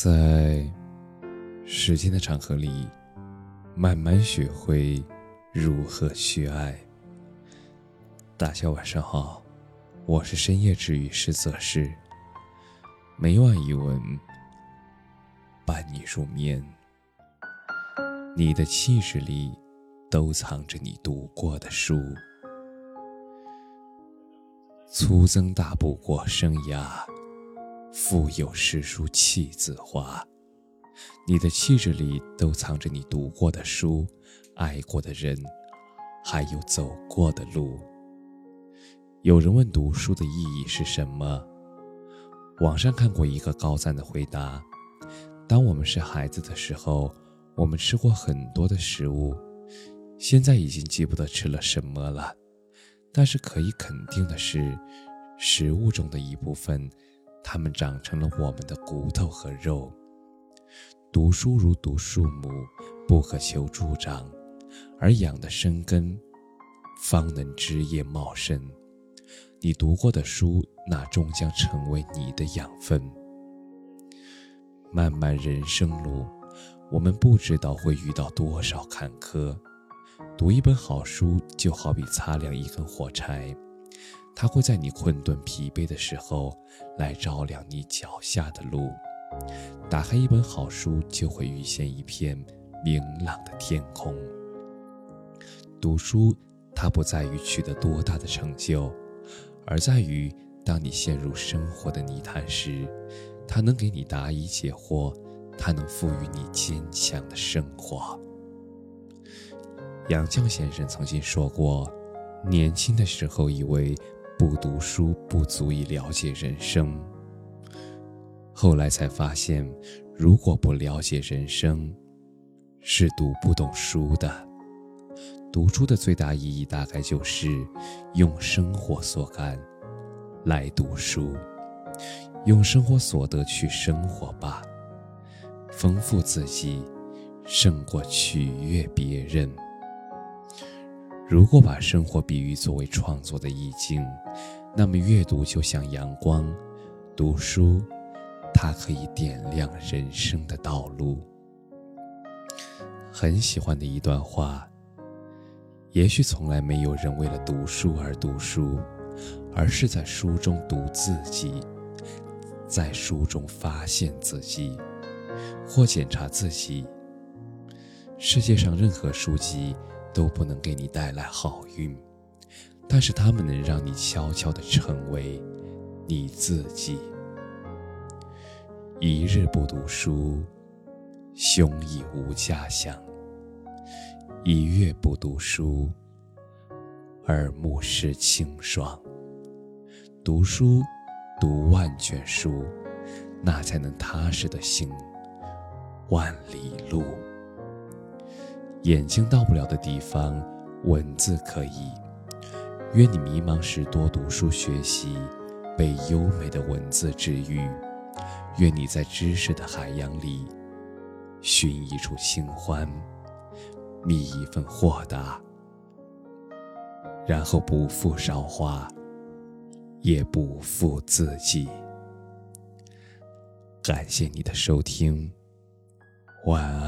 在时间的长河里，慢慢学会如何去爱。大家晚上好，我是深夜治愈师泽师。每晚一文伴你入眠。你的气质里都藏着你读过的书。粗增大步过生涯。腹有诗书气自华，你的气质里都藏着你读过的书、爱过的人，还有走过的路。有人问读书的意义是什么？网上看过一个高赞的回答：当我们是孩子的时候，我们吃过很多的食物，现在已经记不得吃了什么了，但是可以肯定的是，食物中的一部分。它们长成了我们的骨头和肉。读书如读树木，不可求助长，而养的生根，方能枝叶茂盛。你读过的书，那终将成为你的养分。漫漫人生路，我们不知道会遇到多少坎坷。读一本好书，就好比擦亮一根火柴。它会在你困顿疲惫的时候来照亮你脚下的路。打开一本好书，就会遇见一片明朗的天空。读书，它不在于取得多大的成就，而在于当你陷入生活的泥潭时，它能给你答疑解惑，它能赋予你坚强的生活。杨绛先生曾经说过：“年轻的时候以为。”不读书不足以了解人生。后来才发现，如果不了解人生，是读不懂书的。读书的最大意义，大概就是用生活所感来读书，用生活所得去生活吧，丰富自己，胜过取悦别人。如果把生活比喻作为创作的意境，那么阅读就像阳光，读书，它可以点亮人生的道路。很喜欢的一段话。也许从来没有人为了读书而读书，而是在书中读自己，在书中发现自己，或检查自己。世界上任何书籍。都不能给你带来好运，但是他们能让你悄悄地成为你自己。一日不读书，胸已无家乡；一月不读书，耳目失清霜。读书，读万卷书，那才能踏实的行万里路。眼睛到不了的地方，文字可以。愿你迷茫时多读书学习，被优美的文字治愈。愿你在知识的海洋里，寻一处清欢，觅一份豁达，然后不负韶华，也不负自己。感谢你的收听，晚安。